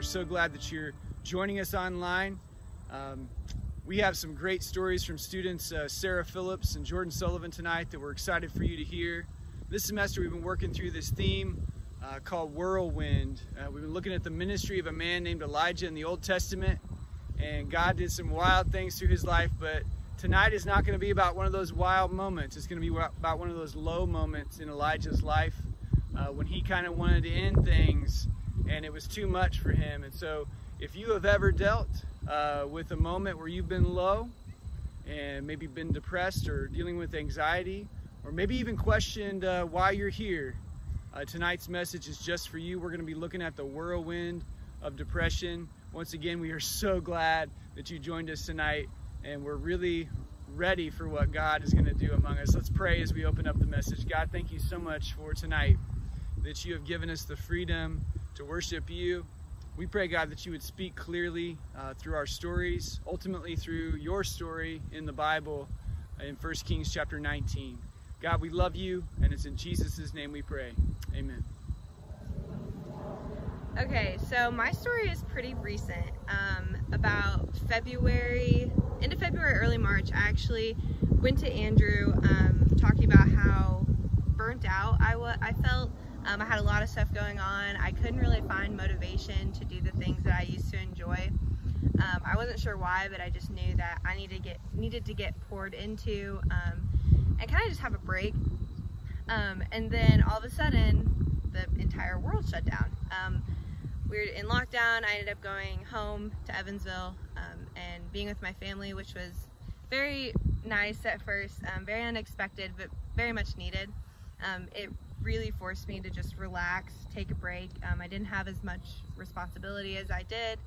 We're so glad that you're joining us online. Um, we have some great stories from students uh, Sarah Phillips and Jordan Sullivan tonight that we're excited for you to hear. This semester we've been working through this theme uh, called Whirlwind. Uh, we've been looking at the ministry of a man named Elijah in the Old Testament, and God did some wild things through his life, but tonight is not going to be about one of those wild moments. It's going to be about one of those low moments in Elijah's life uh, when he kind of wanted to end things and it was too much for him. And so, if you have ever dealt uh, with a moment where you've been low and maybe been depressed or dealing with anxiety, or maybe even questioned uh, why you're here, uh, tonight's message is just for you. We're going to be looking at the whirlwind of depression. Once again, we are so glad that you joined us tonight, and we're really ready for what God is going to do among us. Let's pray as we open up the message. God, thank you so much for tonight that you have given us the freedom to worship you. We pray, God, that you would speak clearly uh, through our stories, ultimately through your story in the Bible in 1 Kings chapter 19. God, we love you, and it's in Jesus' name we pray. Amen. Okay, so my story is pretty recent. Um, about February, end of February, early March, I actually went to Andrew um, talking about how burnt out I, I felt um, I had a lot of stuff going on. I couldn't really find motivation to do the things that I used to enjoy. Um, I wasn't sure why, but I just knew that I needed to get needed to get poured into um, and kind of just have a break. Um, and then all of a sudden, the entire world shut down. Um, we were in lockdown. I ended up going home to Evansville um, and being with my family, which was very nice at first, very unexpected, but very much needed. it really forced me to just relax, take a break. Um, I didn't have as much responsibility as I did.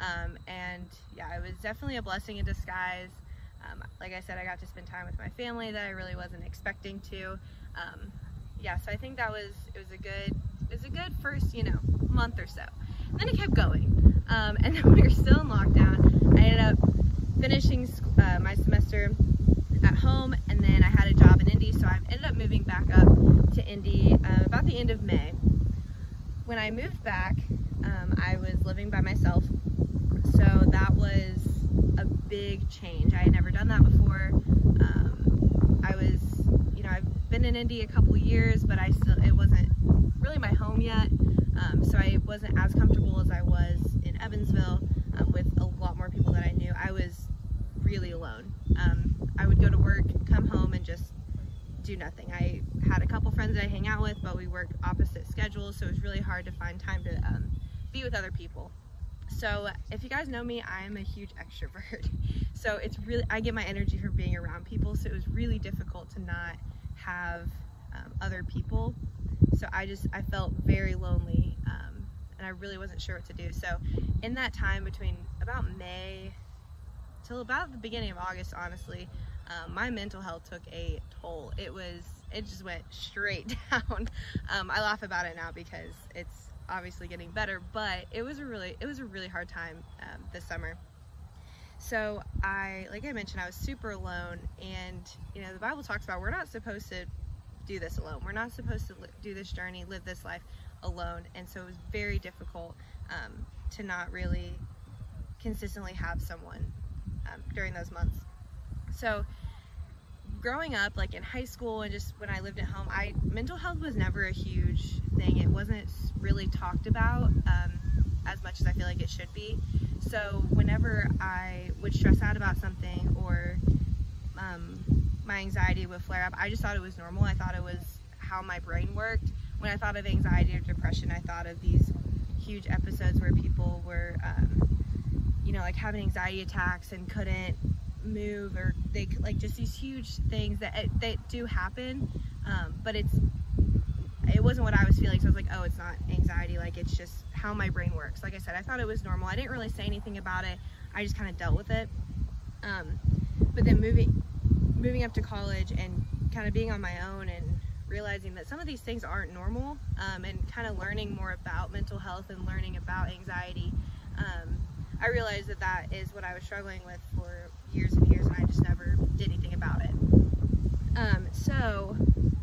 Um, and yeah, it was definitely a blessing in disguise. Um, like I said, I got to spend time with my family that I really wasn't expecting to. Um, yeah, so I think that was it was a good it was a good first you know month or so. And then it kept going, um, and then we were still in lockdown. I ended up finishing uh, my semester at home, and then I had a job in Indy, so I ended up moving back up to Indy uh, about the end of May. When I moved back, um, I was living by myself, so that was a big change. I had never done that before. Um, I was, you know, I've been in Indy a couple years, but I still, it wasn't really my home yet, um, so I wasn't as comfortable as I was in Evansville um, with a lot more people that I knew. I was really alone. Um, I would go to work, come home, and just do nothing. I had a couple friends that I hang out with, but we work opposite schedules, so it was really hard to find time to um, be with other people. So if you guys know me, I am a huge extrovert. So it's really, I get my energy from being around people, so it was really difficult to not have um, other people. So I just, I felt very lonely um, and I really wasn't sure what to do. So in that time between about May till about the beginning of August, honestly, um, my mental health took a toll. It was, it just went straight down. Um, I laugh about it now because it's obviously getting better, but it was a really, it was a really hard time um, this summer. So I, like I mentioned, I was super alone and, you know, the Bible talks about we're not supposed to do this alone. We're not supposed to do this journey, live this life alone. And so it was very difficult um, to not really consistently have someone um, during those months. So growing up, like in high school and just when I lived at home, I mental health was never a huge thing. It wasn't really talked about um, as much as I feel like it should be. So whenever I would stress out about something or um, my anxiety would flare up, I just thought it was normal. I thought it was how my brain worked. When I thought of anxiety or depression, I thought of these huge episodes where people were, um, you know, like having anxiety attacks and couldn't move or they like just these huge things that eh, that do happen. Um, but it's it wasn't what I was feeling so I was like oh it's not anxiety like it's just how my brain works. Like I said I thought it was normal. I didn't really say anything about it. I just kind of dealt with it. Um, but then moving moving up to college and kind of being on my own and realizing that some of these things aren't normal um, and kind of learning more about mental health and learning about anxiety um, I realized that that is what I was struggling with for years and years and I just never did anything about it. Um, so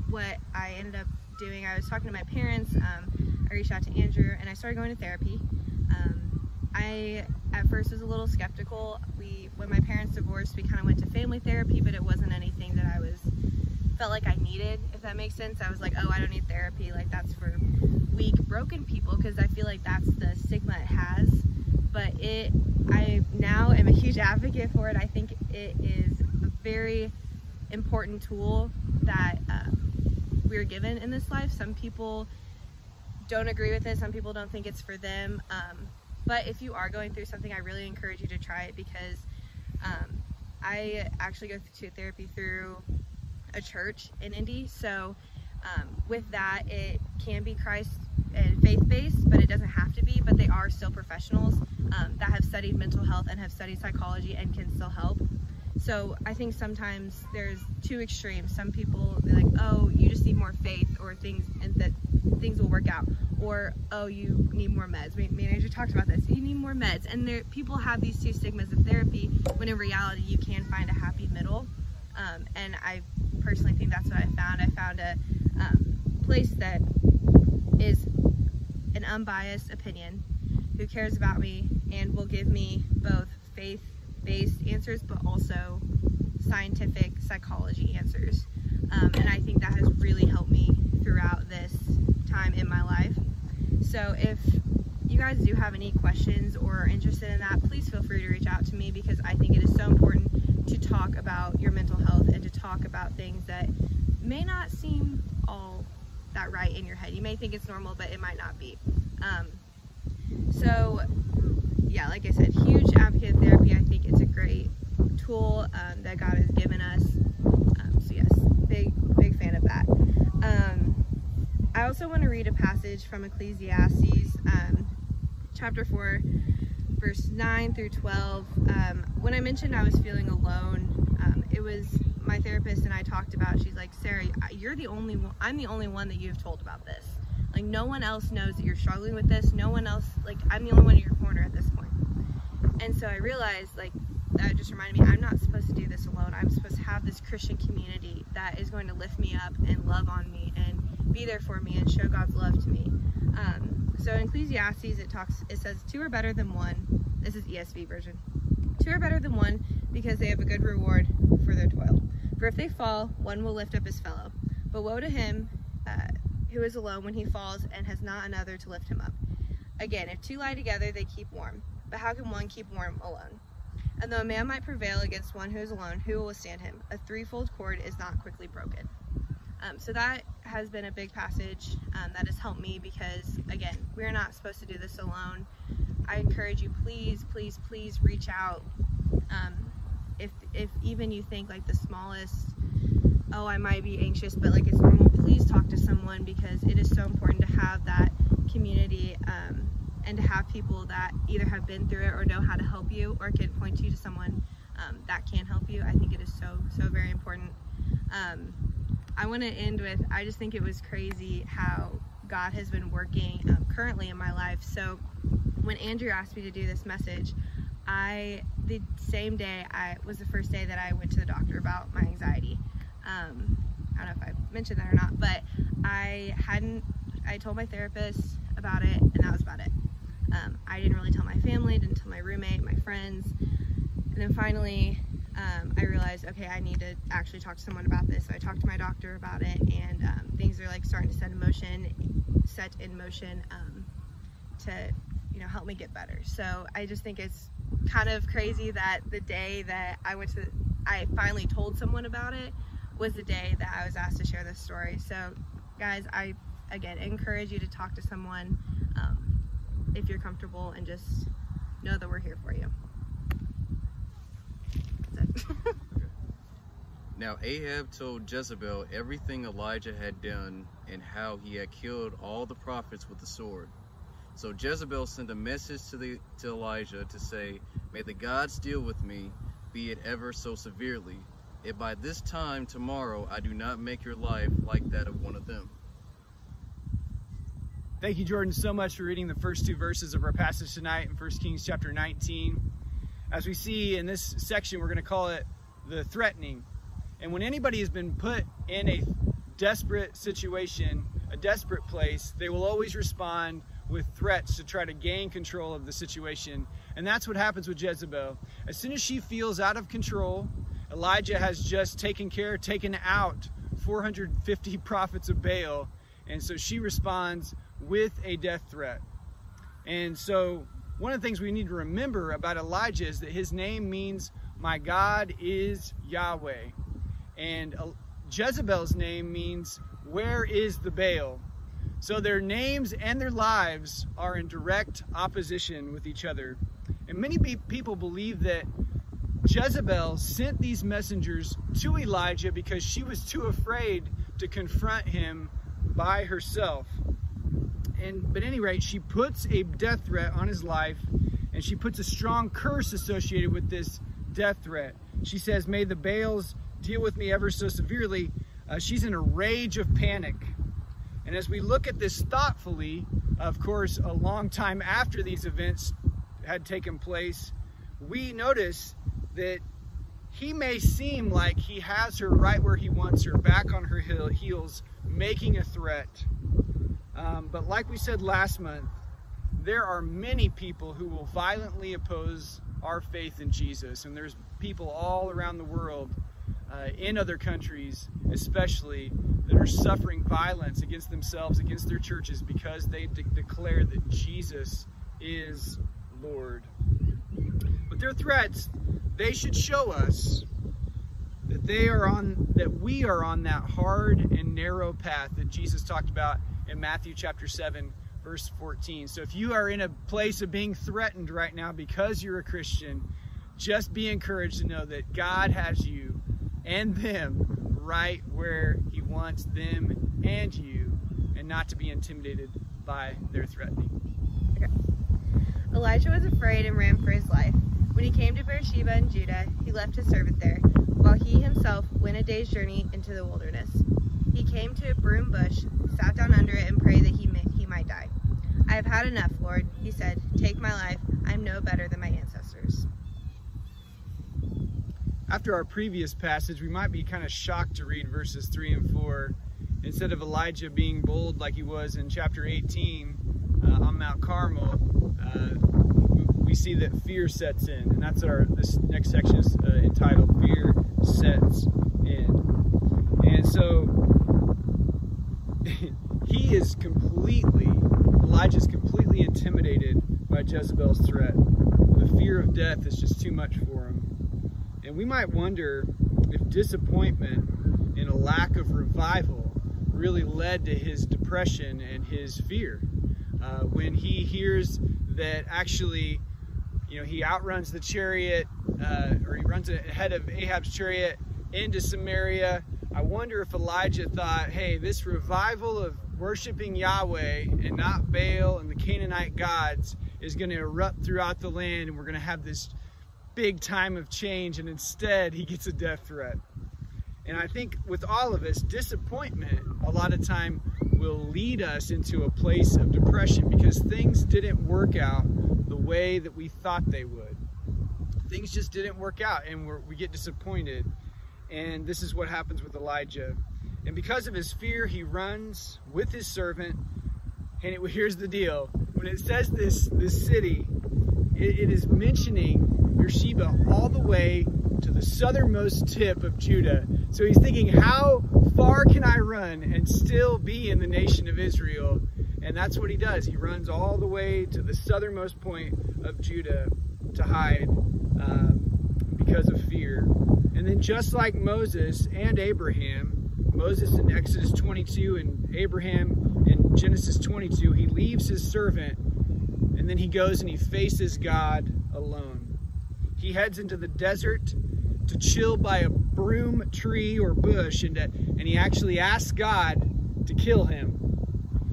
what I ended up doing, I was talking to my parents, um, I reached out to Andrew and I started going to therapy. Um, I at first was a little skeptical. We when my parents divorced, we kind of went to family therapy, but it wasn't anything that I was felt like I needed, if that makes sense. I was like, oh, I don't need therapy. Like that's for weak, broken people because I feel like that's the stigma it has. But it, I now am a huge advocate for it. I think it is a very important tool that uh, we're given in this life. Some people don't agree with it. Some people don't think it's for them. Um, but if you are going through something, I really encourage you to try it because um, I actually go to therapy through a church in Indy. So um, with that, it can be Christ and faith-based, but it doesn't have to be. But they are still professionals um, that have studied mental health and have studied psychology and can still help. So I think sometimes there's two extremes. Some people be like, "Oh, you just need more faith," or things and that things will work out, or "Oh, you need more meds." Me, me and Andrew talked about this. You need more meds, and there people have these two stigmas of therapy when in reality you can find a happy middle. Um, and I personally think that's what I found. I found a um, place that is an unbiased opinion, who cares about me and will give me both faith-based answers, but also scientific psychology answers. Um, and I think that has really helped me throughout this time in my life. So if you guys do have any questions or are interested in that, please feel free to reach out to me because I think it is so important to talk about your mental health and to talk about things that may not seem all that right in your head. You may think it's normal, but it might not be. Um, so, yeah, like I said, huge advocate of therapy. I think it's a great tool um, that God has given us. Um, so, yes, big, big fan of that. Um, I also want to read a passage from Ecclesiastes um, chapter 4 verse 9 through 12. Um, when I mentioned I was feeling alone, it was my therapist and I talked about, she's like, Sarah, you're the only one, I'm the only one that you've told about this. Like, no one else knows that you're struggling with this. No one else, like, I'm the only one in your corner at this point. And so I realized, like, that just reminded me, I'm not supposed to do this alone. I'm supposed to have this Christian community that is going to lift me up and love on me and be there for me and show God's love to me. Um, so in Ecclesiastes, it talks, it says, two are better than one. This is ESV version. Two are better than one because they have a good reward for their toil. For if they fall, one will lift up his fellow. But woe to him uh, who is alone when he falls and has not another to lift him up. Again, if two lie together, they keep warm. But how can one keep warm alone? And though a man might prevail against one who is alone, who will withstand him? A threefold cord is not quickly broken. Um, so that has been a big passage um, that has helped me because, again, we're not supposed to do this alone. I encourage you, please, please, please reach out. Um, if, if even you think like the smallest, oh, I might be anxious, but like it's normal, please talk to someone because it is so important to have that community um, and to have people that either have been through it or know how to help you or can point you to someone um, that can help you. I think it is so, so very important. Um, I want to end with I just think it was crazy how God has been working um, currently in my life. So when Andrew asked me to do this message, I the same day I was the first day that I went to the doctor about my anxiety. Um, I don't know if I mentioned that or not, but I hadn't. I told my therapist about it, and that was about it. Um, I didn't really tell my family, didn't tell my roommate, my friends, and then finally um, I realized, okay, I need to actually talk to someone about this. So I talked to my doctor about it, and um, things are like starting to set in motion, set in motion um, to, you know, help me get better. So I just think it's kind of crazy that the day that I went to, I finally told someone about it was the day that I was asked to share this story. So, guys, I again encourage you to talk to someone um, if you're comfortable and just know that we're here for you. now Ahab told Jezebel everything Elijah had done and how he had killed all the prophets with the sword. So Jezebel sent a message to, the, to Elijah to say, May the gods deal with me, be it ever so severely, if by this time tomorrow I do not make your life like that of one of them. Thank you, Jordan, so much for reading the first two verses of our passage tonight in 1 Kings chapter 19. As we see in this section, we're going to call it the threatening. And when anybody has been put in a desperate situation, a desperate place, they will always respond with threats to try to gain control of the situation. And that's what happens with Jezebel. As soon as she feels out of control, Elijah has just taken care, taken out 450 prophets of Baal. And so she responds with a death threat. And so one of the things we need to remember about Elijah is that his name means, My God is Yahweh. And Jezebel's name means, Where is the Baal? So their names and their lives are in direct opposition with each other. And many people believe that Jezebel sent these messengers to Elijah because she was too afraid to confront him by herself. And but at any rate, she puts a death threat on his life, and she puts a strong curse associated with this death threat. She says, "May the Baals deal with me ever so severely." Uh, she's in a rage of panic. And as we look at this thoughtfully, of course, a long time after these events had taken place, we notice that he may seem like he has her right where he wants her, back on her heels, making a threat. Um, but like we said last month, there are many people who will violently oppose our faith in Jesus. And there's people all around the world, uh, in other countries especially, that are suffering violence against themselves, against their churches, because they de- declare that Jesus is Lord. But their threats, they should show us that they are on that we are on that hard and narrow path that Jesus talked about in Matthew chapter 7 verse 14. So if you are in a place of being threatened right now because you're a Christian, just be encouraged to know that God has you and them right where he wants them and you and not to be intimidated by their threatening. Okay. Elijah was afraid and ran for his life. When he came to Beersheba in Judah, he left his servant there, while he himself went a day's journey into the wilderness. He came to a broom bush, sat down under it, and prayed that he, he might die. I have had enough, Lord, he said. Take my life. I am no better than my ancestors. After our previous passage, we might be kind of shocked to read verses 3 and 4. Instead of Elijah being bold like he was in chapter 18 uh, on Mount Carmel, uh, we see that fear sets in. And that's our, this next section is uh, entitled Fear Sets In. And so he is completely, Elijah's completely intimidated by Jezebel's threat. The fear of death is just too much for him. And we might wonder if disappointment and a lack of revival really led to his depression and his fear. Uh, when he hears that actually, you know, he outruns the chariot, uh, or he runs ahead of Ahab's chariot into Samaria. I wonder if Elijah thought, hey, this revival of worshiping Yahweh and not Baal and the Canaanite gods is going to erupt throughout the land and we're going to have this big time of change and instead he gets a death threat. And I think with all of us, disappointment a lot of time will lead us into a place of depression because things didn't work out the way that we thought they would. Things just didn't work out and we get disappointed. And this is what happens with Elijah. And because of his fear, he runs with his servant. And it, here's the deal. When it says this, this city, it, it is mentioning Beersheba all the way to the southernmost tip of Judah. So he's thinking, how far can I run and still be in the nation of Israel? And that's what he does. He runs all the way to the southernmost point of Judah to hide um, because of fear. And then, just like Moses and Abraham, Moses in Exodus 22 and Abraham in Genesis 22, he leaves his servant and then he goes and he faces God alone. He heads into the desert to chill by a broom tree or bush and, to, and he actually asks God to kill him.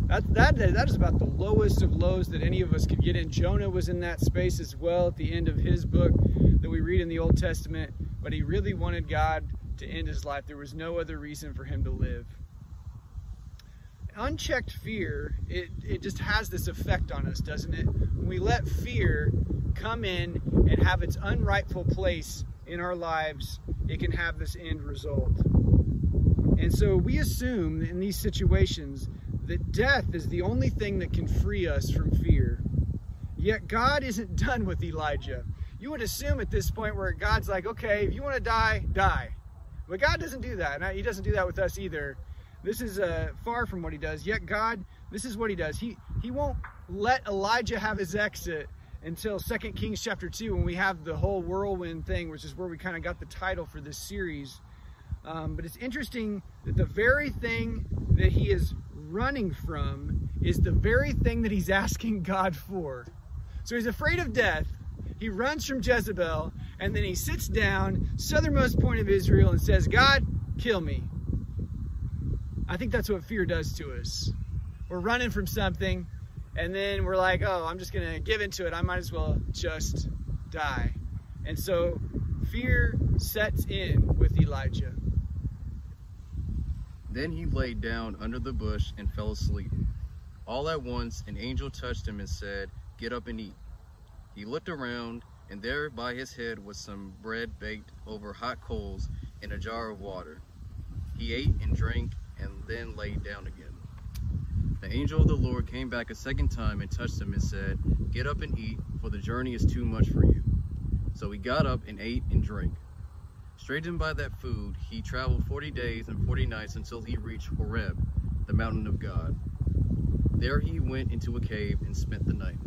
That, that, that is about the lowest of lows that any of us could get in. Jonah was in that space as well at the end of his book that we read in the Old Testament, but he really wanted God to end his life. There was no other reason for him to live. Unchecked fear, it, it just has this effect on us, doesn't it? When we let fear come in and have its unrightful place in our lives, it can have this end result. And so we assume in these situations that death is the only thing that can free us from fear. Yet God isn't done with Elijah. You would assume at this point where God's like, okay, if you want to die, die. But God doesn't do that. He doesn't do that with us either. This is uh, far from what he does. Yet God, this is what he does. He, he won't let Elijah have his exit until 2 Kings chapter 2 when we have the whole whirlwind thing, which is where we kind of got the title for this series. Um, but it's interesting that the very thing that he is running from is the very thing that he's asking God for. So he's afraid of death. He runs from Jezebel and then he sits down, southernmost point of Israel, and says, God, kill me. I think that's what fear does to us. We're running from something and then we're like, oh, I'm just to give into it. I might as well just die. And so fear sets in with Elijah. Then he laid down under the bush and fell asleep. All at once, an angel touched him and said, Get up and eat. He looked around, and there by his head was some bread baked over hot coals and a jar of water. He ate and drank, and then lay down again. The angel of the Lord came back a second time and touched him and said, Get up and eat, for the journey is too much for you. So he got up and ate and drank. Straightened by that food, he traveled forty days and forty nights until he reached Horeb, the mountain of God. There he went into a cave and spent the night.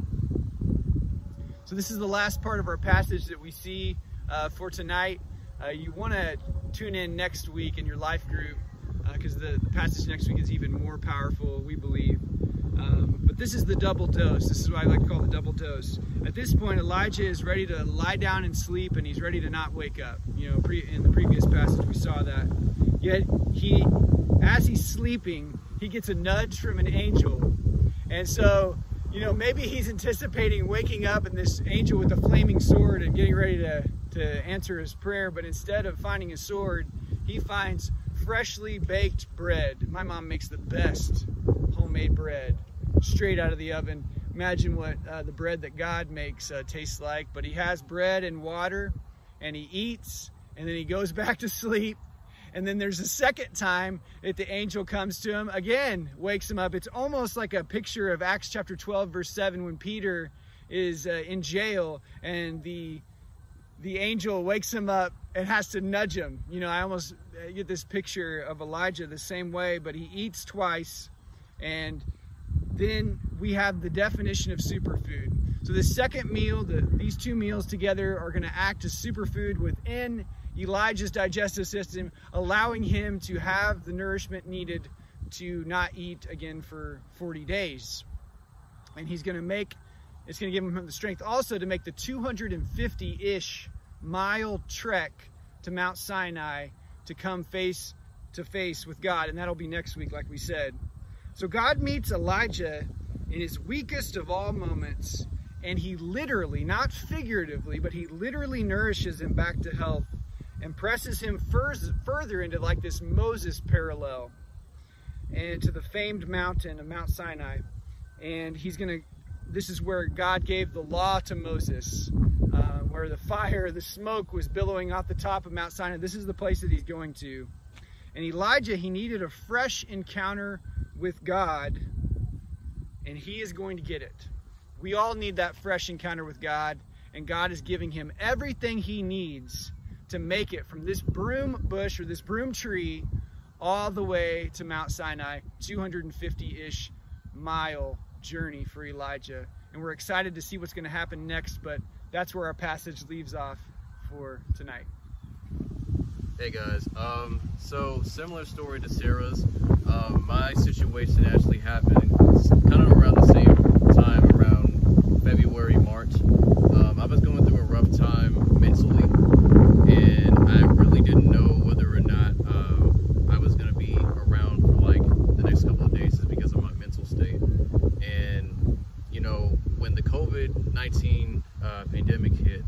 So this is the last part of our passage that we see uh, for tonight. Uh, you want to tune in next week in your life group because uh, the, the, passage next week is even more powerful, we believe. Um, but this is the double dose. This is what I like to call the double dose. At this point, Elijah is ready to lie down and sleep, and he's ready to not wake up. You know, pre- in the previous passage, we saw that. Yet he, as he's sleeping, he gets a nudge from an angel, and so you know maybe he's anticipating waking up and this angel with a flaming sword and getting ready to to answer his prayer. But instead of finding a sword, he finds freshly baked bread. My mom makes the best homemade bread straight out of the oven. Imagine what uh, the bread that God makes uh, tastes like. But he has bread and water and he eats and then he goes back to sleep. And then there's a second time that the angel comes to him, again, wakes him up. It's almost like a picture of Acts chapter 12, verse 7, when Peter is uh, in jail and the the angel wakes him up and has to nudge him. You know, I almost uh, get this picture of Elijah the same way, but he eats twice. And then we have the definition of superfood. So the second meal, the, these two meals together are going to act as superfood within Elijah's digestive system, allowing him to have the nourishment needed to not eat again for 40 days. And he's going to make, it's going to give him the strength also to make the 250 ish mile trek to Mount Sinai to come face to face with God. And that'll be next week, like we said. So God meets Elijah in his weakest of all moments. And he literally, not figuratively, but he literally nourishes him back to health and presses him further into like this Moses parallel and to the famed mountain of Mount Sinai. And he's going to, this is where God gave the law to Moses uh, where the fire, the smoke was billowing off the top of Mount Sinai. This is the place that he's going to. And Elijah, he needed a fresh encounter with God, and he is going to get it. We all need that fresh encounter with God, and God is giving him everything he needs to make it from this broom bush or this broom tree all the way to Mount Sinai, 250 ish mile journey for Elijah. And we're excited to see what's going to happen next, but that's where our passage leaves off for tonight. Hey guys, um, so similar story to Sarah's. Um, my situation actually happened kind of around the same time, around February, March. Um, I was going through a rough time mentally, and I really didn't know whether or not um, I was going to be around for like the next couple of days just because of my mental state. And, you know, when the COVID 19 uh, pandemic hit,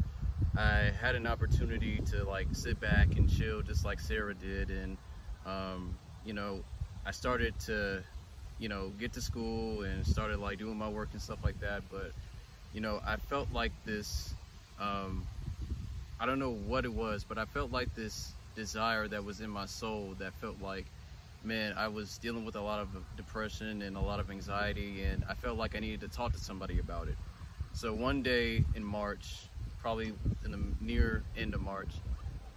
I had an opportunity to like sit back and chill just like Sarah did. And, um, you know, I started to, you know, get to school and started like doing my work and stuff like that. But, you know, I felt like this, um, I don't know what it was, but I felt like this desire that was in my soul that felt like man, I was dealing with a lot of depression and a lot of anxiety, and I felt like I needed to talk to somebody about it. So one day in March, probably in the near end of March,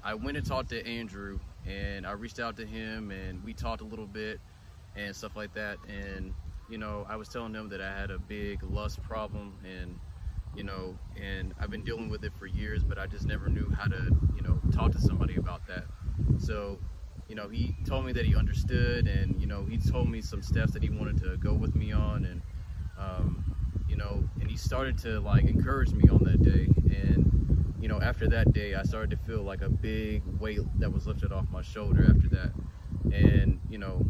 I went and talked to Andrew, and I reached out to him, and we talked a little bit and stuff like that. And you know, I was telling him that I had a big lust problem, and you know, and I've been dealing with it for years, but I just never knew how to, you know, talk to somebody about that. So you know, he told me that he understood, and you know, he told me some steps that he wanted to go with me on, and um, you know, and he started to like encourage me on that day, and you know, after that day, I started to feel like a big weight that was lifted off my shoulder after that, and you know,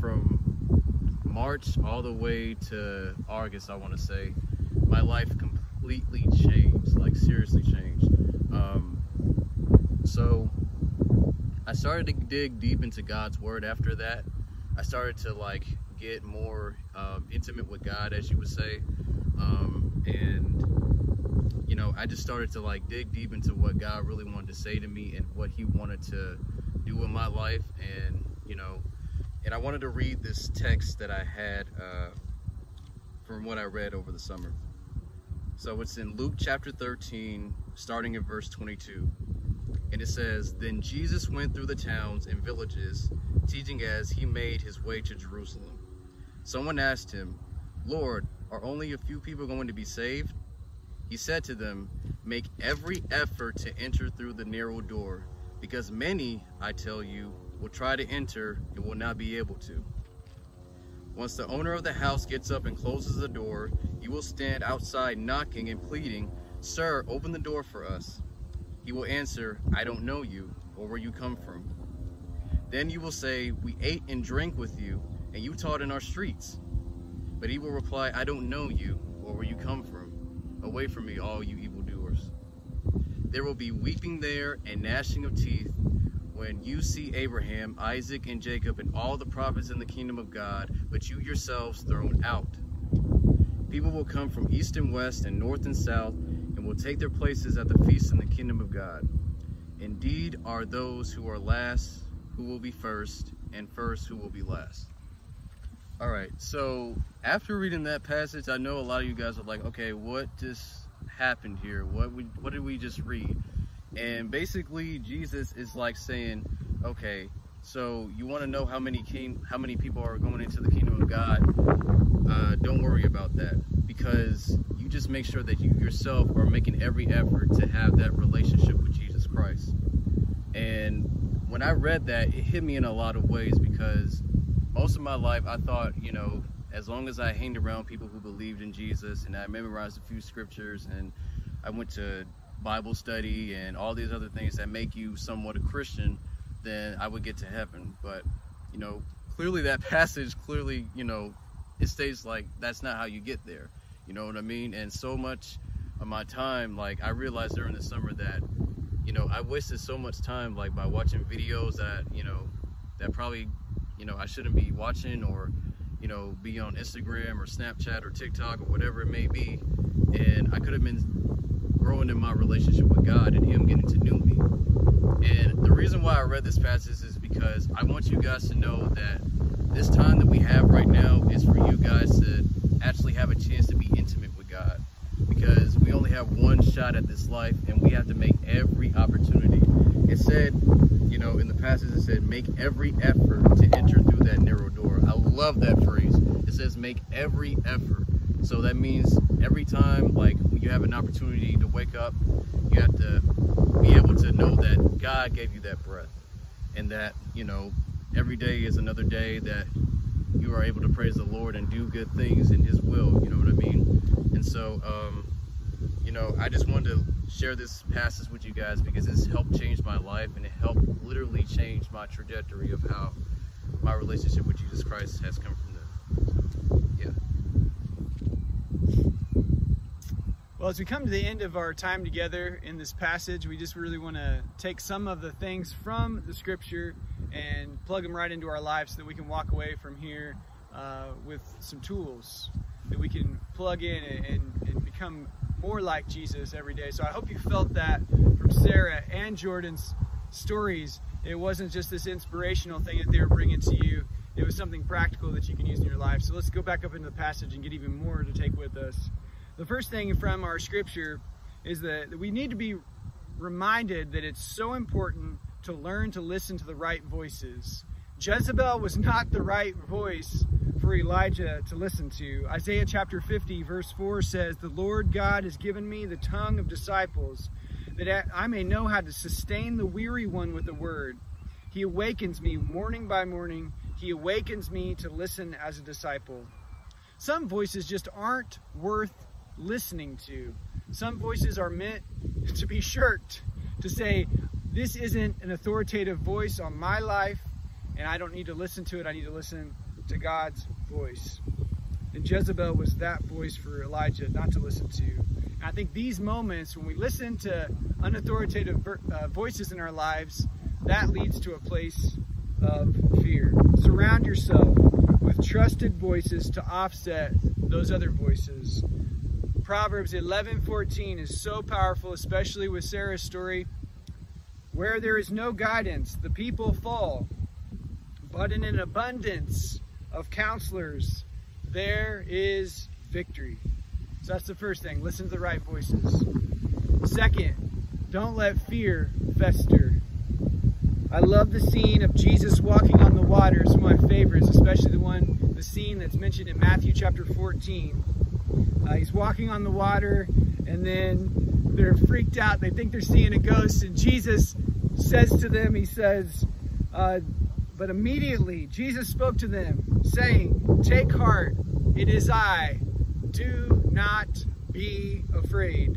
from March all the way to August, I want to say, my life completely changed, like seriously changed. Um, so I started to dig deep into God's word after that. I started to like get more um, intimate with God, as you would say. Um, and, you know, I just started to like dig deep into what God really wanted to say to me and what He wanted to do in my life. And, you know, and I wanted to read this text that I had uh, from what I read over the summer. So it's in Luke chapter 13, starting at verse 22. And it says, Then Jesus went through the towns and villages, teaching as he made his way to Jerusalem. Someone asked him, Lord, are only a few people going to be saved? He said to them, Make every effort to enter through the narrow door, because many, I tell you, will try to enter and will not be able to. Once the owner of the house gets up and closes the door, you will stand outside knocking and pleading, Sir, open the door for us. He will answer, I don't know you, or where you come from. Then you will say, We ate and drank with you, and you taught in our streets. But he will reply, I don't know you, or where you come from. Away from me, all you evildoers. There will be weeping there and gnashing of teeth when you see Abraham, Isaac, and Jacob, and all the prophets in the kingdom of God, but you yourselves thrown out. People will come from east and west, and north and south and will take their places at the feast in the kingdom of God. Indeed are those who are last who will be first, and first who will be last. All right, so after reading that passage, I know a lot of you guys are like, okay, what just happened here? What we, what did we just read? And basically, Jesus is like saying, okay, so you want to know how many king, how many people are going into the kingdom of God? Uh, don't worry about that because you just make sure that you yourself are making every effort to have that relationship with Jesus Christ. And when I read that, it hit me in a lot of ways because most of my life I thought, you know, as long as I hanged around people who believed in Jesus and I memorized a few scriptures and I went to Bible study and all these other things that make you somewhat a Christian, then I would get to heaven. But, you know, clearly that passage clearly, you know, it states like that's not how you get there. You know what I mean? And so much of my time, like I realized during the summer that, you know, I wasted so much time like by watching videos that, you know, that probably, you know, I shouldn't be watching or, you know, be on Instagram or Snapchat or TikTok or whatever it may be. And I could have been growing in my relationship with God and Him getting to know me. And the reason why I read this passage is because I want you guys to know that this time that we have right now is for you guys to actually have a chance to be intimate with God because we only have one shot at this life and we have to make every opportunity. It said, you know, in the passage it said, make every effort to enter through that narrow door. I love that phrase. It says, make every effort. So that means every time, like, you have an opportunity to wake up, you have to be able to know that God gave you that breath and that, you know, every day is another day that you are able to praise the Lord and do good things in His will. You know what I mean? And so, um, you know, I just wanted to share this passage with you guys because it's helped change my life and it helped literally change my trajectory of how my relationship with Jesus Christ has come from there. Yeah. Well, as we come to the end of our time together in this passage, we just really want to take some of the things from the scripture and plug them right into our lives so that we can walk away from here uh, with some tools that we can plug in and, and, become more like Jesus every day. So I hope you felt that from Sarah and Jordan's stories it wasn't just this inspirational thing that they were bringing to you. It was something practical that you can use in your life. So let's go back up into the passage and get even more to take with us. The first thing from our scripture is that we need to be reminded that it's so important to learn to listen to the right voices. Jezebel was not the right voice for Elijah to listen to. Isaiah chapter 50, verse 4 says, The Lord God has given me the tongue of disciples, that I may know how to sustain the weary one with the word. He awakens me morning by morning. He awakens me to listen as a disciple. Some voices just aren't worth listening to. Some voices are meant to be shirked, to say, this isn't an authoritative voice on my life, and I don't need to listen to it. I need to listen to God's voice. And Jezebel was that voice for Elijah not to listen to. And I think these moments, when we listen to unauthoritative uh, voices in our lives, that leads to a place of fear. Surround yourself with trusted voices to offset those other voices. Proverbs 11:14 is so powerful, especially with Sarah's story. Where there is no guidance, the people fall. But in an abundance of counselors, there is victory. So that's the first thing. Listen to the right voices. Second, don't let fear fester. I love the scene of Jesus walking on the water. It's one of my favorites, especially the one, the scene that's mentioned in Matthew chapter 14. Uh, he's walking on the water, and then they're freaked out. They think they're seeing a ghost, and Jesus says to them, He says, uh, but immediately Jesus spoke to them, saying, Take heart, it is I. Do not be afraid.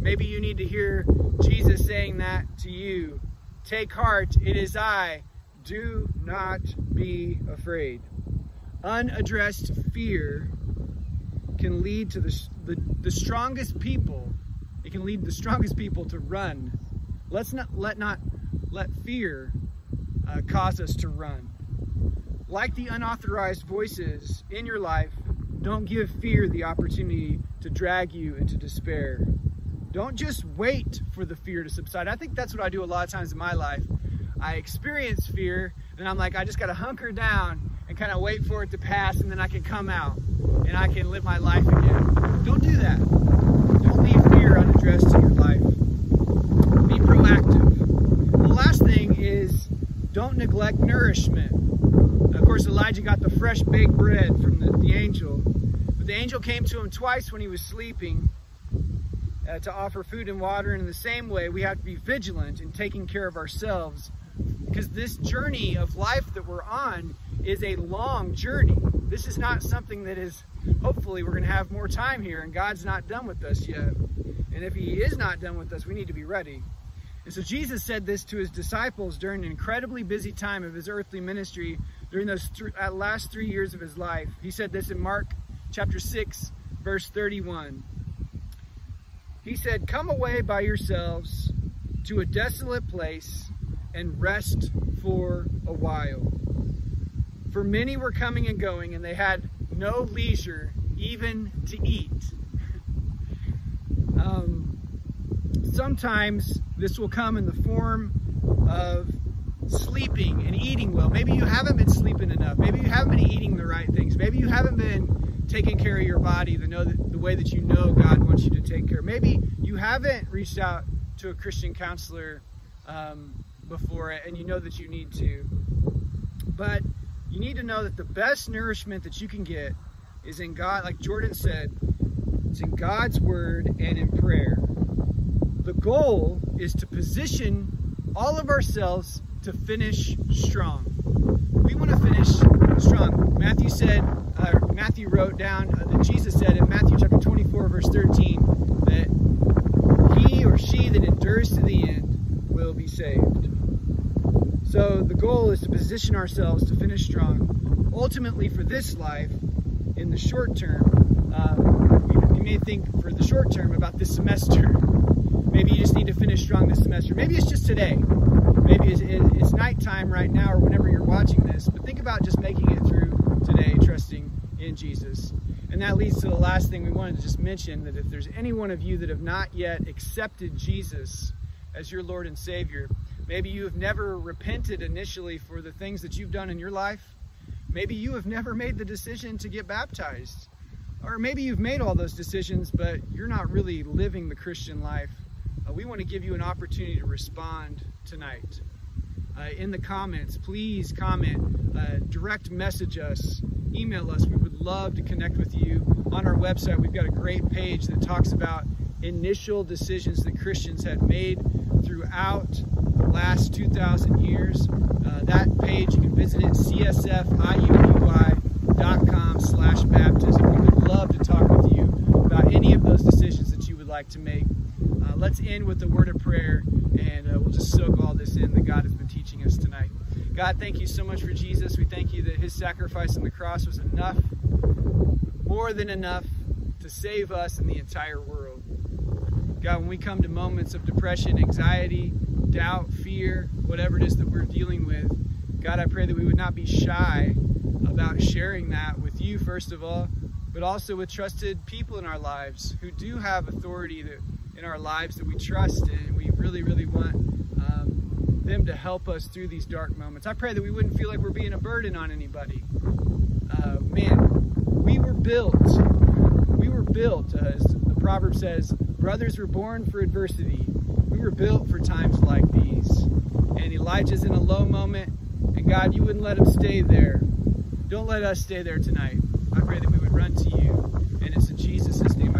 Maybe you need to hear Jesus saying that to you. Take heart, it is I. Do not be afraid. Unaddressed fear can lead to the, the, the strongest people, it can lead the strongest people to run. Let's not let not let fear uh, cause us to run. Like the unauthorized voices in your life, don't give fear the opportunity to drag you into despair. Don't just wait for the fear to subside. I think that's what I do a lot of times in my life. I experience fear, and I'm like, I just got to hunker down and kind of wait for it to pass, and then I can come out and I can live my life again. Don't do that. Don't leave fear unaddressed in your life. Be proactive. The last thing is don't neglect nourishment. Of course, Elijah got the fresh baked bread from the, the angel, but the angel came to him twice when he was sleeping uh, to offer food and water. And in the same way, we have to be vigilant in taking care of ourselves because this journey of life that we're on is a long journey. This is not something that is, hopefully, we're going to have more time here, and God's not done with us yet. And if He is not done with us, we need to be ready. And so Jesus said this to his disciples during an incredibly busy time of his earthly ministry, during those th- last three years of his life. He said this in Mark chapter 6, verse 31. He said, Come away by yourselves to a desolate place and rest for a while. For many were coming and going, and they had no leisure even to eat. um, sometimes this will come in the form of sleeping and eating well. Maybe you haven't been sleeping enough. Maybe you haven't been eating the right things. Maybe you haven't been taking care of your body the, know the way that you know God wants you to take care. Maybe you haven't reached out to a Christian counselor um, before and you know that you need to. But you need to know that the best nourishment that you can get is in God, like Jordan said, it's in God's word and in prayer. The goal is to position all of ourselves to finish strong. We want to finish strong. Matthew said, uh, Matthew wrote down uh, that Jesus said in Matthew chapter 24, verse 13, that he or she that endures to the end will be saved. So the goal is to position ourselves to finish strong. Ultimately, for this life, in the short term, uh, you, may think for the short term about this semester finish strong this semester. Maybe it's just today. Maybe it's, it's nighttime right now or whenever you're watching this. But think about just making it through today, trusting in Jesus. And that leads to the last thing we wanted to just mention that if there's any one of you that have not yet accepted Jesus as your Lord and Savior, Maybe you have never repented initially for the things that you've done in your life. Maybe you have never made the decision to get baptized. Or maybe you've made all those decisions, but you're not really living the Christian life. We want to give you an opportunity to respond tonight. Uh, in the comments, please comment, uh, direct message us, email us. We would love to connect with you. On our website, we've got a great page that talks about initial decisions that Christians have made throughout the last 2,000 years. Uh, that page, you can visit it, csfiuui.com slash baptism. We would love to talk with you about any of those decisions that you would like to make. Uh, let's end with a word of prayer, and uh, we'll just soak all this in that God has been teaching us tonight. God, thank you so much for Jesus. We thank you that his sacrifice on the cross was enough, more than enough, to save us and the entire world. God, when we come to moments of depression, anxiety, doubt, fear, whatever it is that we're dealing with, God, I pray that we would not be shy about sharing that with you, first of all, but also with trusted people in our lives who do have authority that, in our lives that we trust and we really, really want um, them to help us through these dark moments. I pray that we wouldn't feel like we're being a burden on anybody. Uh, man, we were built. We were built, as the proverb says, brothers were born for adversity. We were built for times like these. And Elijah's in a low moment, and God, you wouldn't let him stay there. Don't let us stay there tonight. I pray that we would run to you. And it's in Jesus' name.